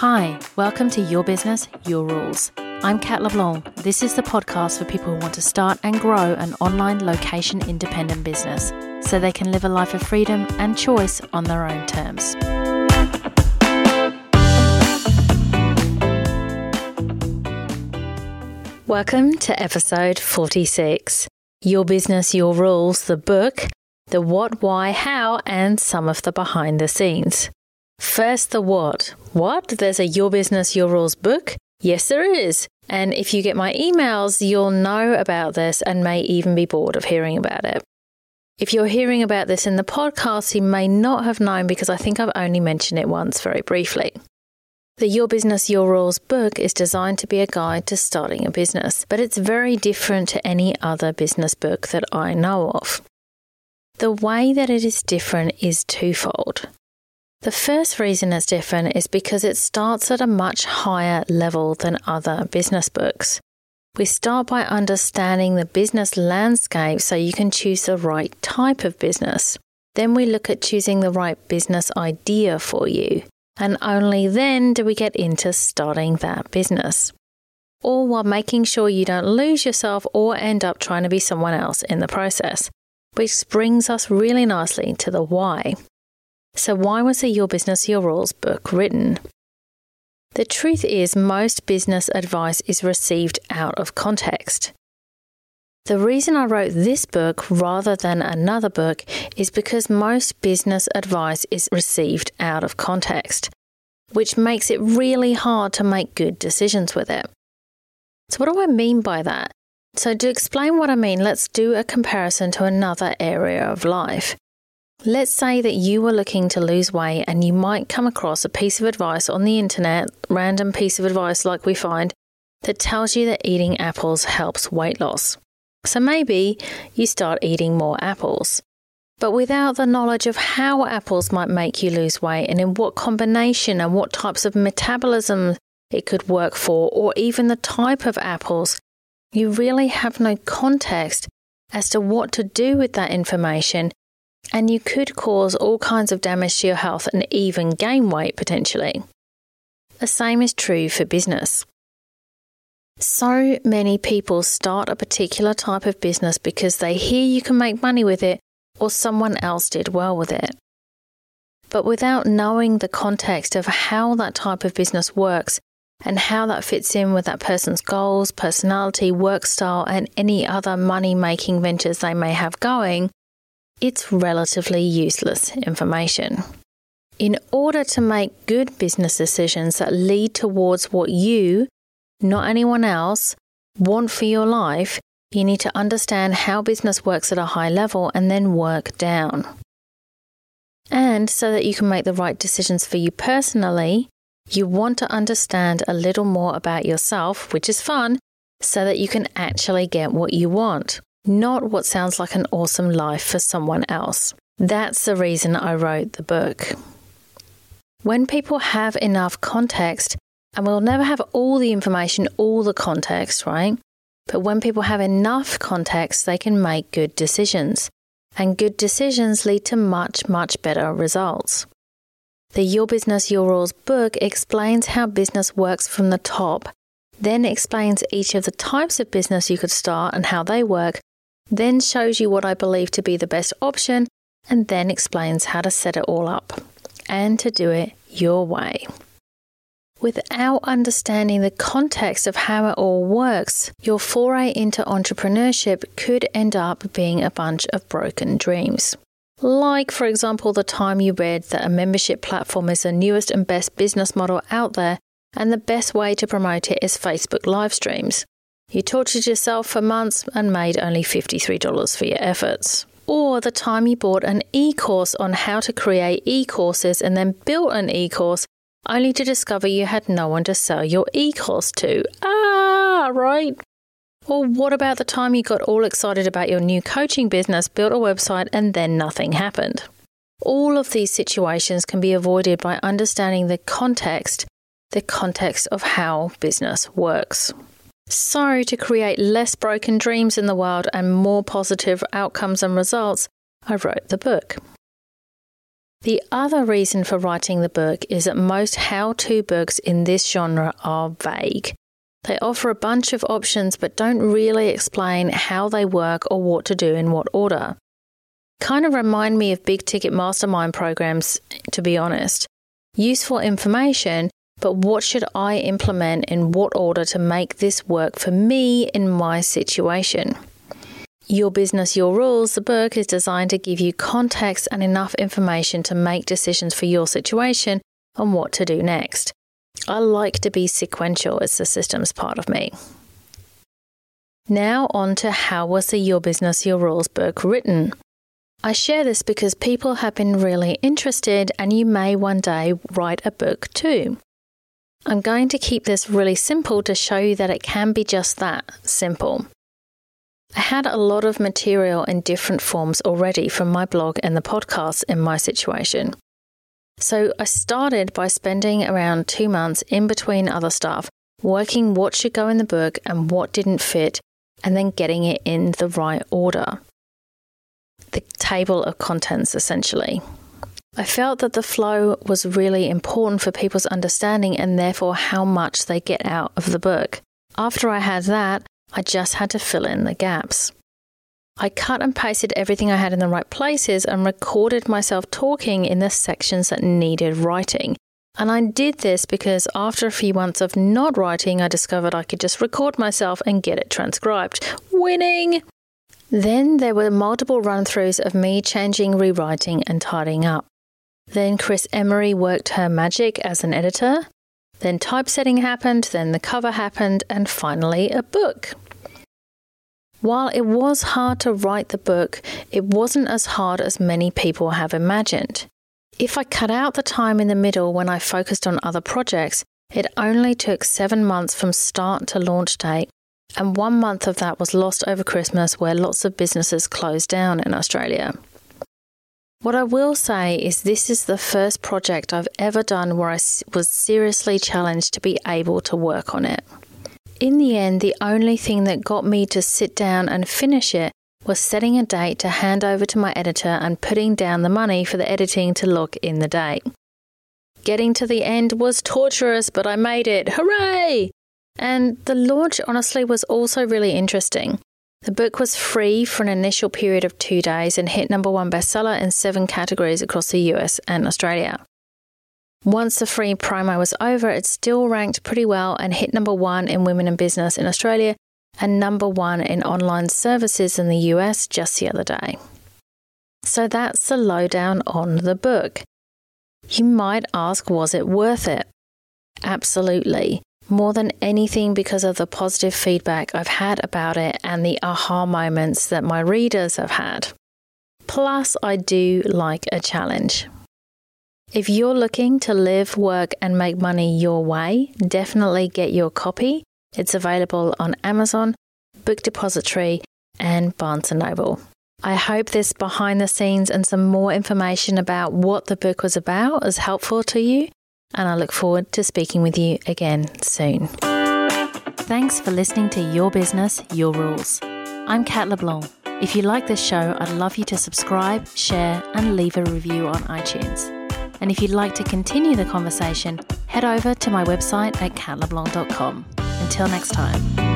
Hi, welcome to Your Business, Your Rules. I'm Cat LeBlanc. This is the podcast for people who want to start and grow an online location independent business so they can live a life of freedom and choice on their own terms. Welcome to episode 46 Your Business, Your Rules, the book, the what, why, how, and some of the behind the scenes. First, the what. What? There's a Your Business, Your Rules book? Yes, there is. And if you get my emails, you'll know about this and may even be bored of hearing about it. If you're hearing about this in the podcast, you may not have known because I think I've only mentioned it once very briefly. The Your Business, Your Rules book is designed to be a guide to starting a business, but it's very different to any other business book that I know of. The way that it is different is twofold. The first reason it's different is because it starts at a much higher level than other business books. We start by understanding the business landscape so you can choose the right type of business. Then we look at choosing the right business idea for you. And only then do we get into starting that business. All while making sure you don't lose yourself or end up trying to be someone else in the process. Which brings us really nicely to the why. So, why was the Your Business, Your Rules book written? The truth is, most business advice is received out of context. The reason I wrote this book rather than another book is because most business advice is received out of context, which makes it really hard to make good decisions with it. So, what do I mean by that? So, to explain what I mean, let's do a comparison to another area of life. Let's say that you were looking to lose weight and you might come across a piece of advice on the internet, random piece of advice like we find, that tells you that eating apples helps weight loss. So maybe you start eating more apples. But without the knowledge of how apples might make you lose weight and in what combination and what types of metabolism it could work for, or even the type of apples, you really have no context as to what to do with that information and you could cause all kinds of damage to your health and even gain weight potentially. The same is true for business. So many people start a particular type of business because they hear you can make money with it or someone else did well with it. But without knowing the context of how that type of business works and how that fits in with that person's goals, personality, work style, and any other money making ventures they may have going, it's relatively useless information. In order to make good business decisions that lead towards what you, not anyone else, want for your life, you need to understand how business works at a high level and then work down. And so that you can make the right decisions for you personally, you want to understand a little more about yourself, which is fun, so that you can actually get what you want not what sounds like an awesome life for someone else. That's the reason I wrote the book. When people have enough context, and we'll never have all the information, all the context, right? But when people have enough context, they can make good decisions. And good decisions lead to much, much better results. The Your Business, Your Rules book explains how business works from the top, then explains each of the types of business you could start and how they work, then shows you what I believe to be the best option, and then explains how to set it all up and to do it your way. Without understanding the context of how it all works, your foray into entrepreneurship could end up being a bunch of broken dreams. Like, for example, the time you read that a membership platform is the newest and best business model out there, and the best way to promote it is Facebook live streams. You tortured yourself for months and made only $53 for your efforts. Or the time you bought an e course on how to create e courses and then built an e course only to discover you had no one to sell your e course to. Ah, right. Or what about the time you got all excited about your new coaching business, built a website, and then nothing happened? All of these situations can be avoided by understanding the context, the context of how business works. So, to create less broken dreams in the world and more positive outcomes and results, I wrote the book. The other reason for writing the book is that most how to books in this genre are vague. They offer a bunch of options but don't really explain how they work or what to do in what order. Kind of remind me of big ticket mastermind programs, to be honest. Useful information, but what should I implement in what order to make this work for me in my situation? Your Business, Your Rules, the book is designed to give you context and enough information to make decisions for your situation on what to do next. I like to be sequential, it's the systems part of me. Now, on to how was the Your Business, Your Rules book written? I share this because people have been really interested, and you may one day write a book too. I'm going to keep this really simple to show you that it can be just that simple. I had a lot of material in different forms already from my blog and the podcast in my situation. So I started by spending around two months in between other stuff, working what should go in the book and what didn't fit, and then getting it in the right order. The table of contents, essentially. I felt that the flow was really important for people's understanding and therefore how much they get out of the book. After I had that, I just had to fill in the gaps. I cut and pasted everything I had in the right places and recorded myself talking in the sections that needed writing. And I did this because after a few months of not writing, I discovered I could just record myself and get it transcribed. Winning! Then there were multiple run throughs of me changing, rewriting, and tidying up. Then Chris Emery worked her magic as an editor. Then typesetting happened, then the cover happened, and finally a book. While it was hard to write the book, it wasn't as hard as many people have imagined. If I cut out the time in the middle when I focused on other projects, it only took seven months from start to launch date, and one month of that was lost over Christmas where lots of businesses closed down in Australia. What I will say is, this is the first project I've ever done where I was seriously challenged to be able to work on it. In the end, the only thing that got me to sit down and finish it was setting a date to hand over to my editor and putting down the money for the editing to look in the date. Getting to the end was torturous, but I made it. Hooray! And the launch honestly was also really interesting. The book was free for an initial period of two days and hit number one bestseller in seven categories across the US and Australia. Once the free promo was over, it still ranked pretty well and hit number one in women in business in Australia and number one in online services in the US just the other day. So that's the lowdown on the book. You might ask, was it worth it? Absolutely more than anything because of the positive feedback I've had about it and the aha moments that my readers have had. Plus, I do like a challenge. If you're looking to live, work, and make money your way, definitely get your copy. It's available on Amazon, Book Depository, and Barnes & Noble. I hope this behind the scenes and some more information about what the book was about is helpful to you and I look forward to speaking with you again soon. Thanks for listening to Your Business, Your Rules. I'm Cat LeBlanc. If you like this show, I'd love you to subscribe, share, and leave a review on iTunes. And if you'd like to continue the conversation, head over to my website at catleblanc.com. Until next time.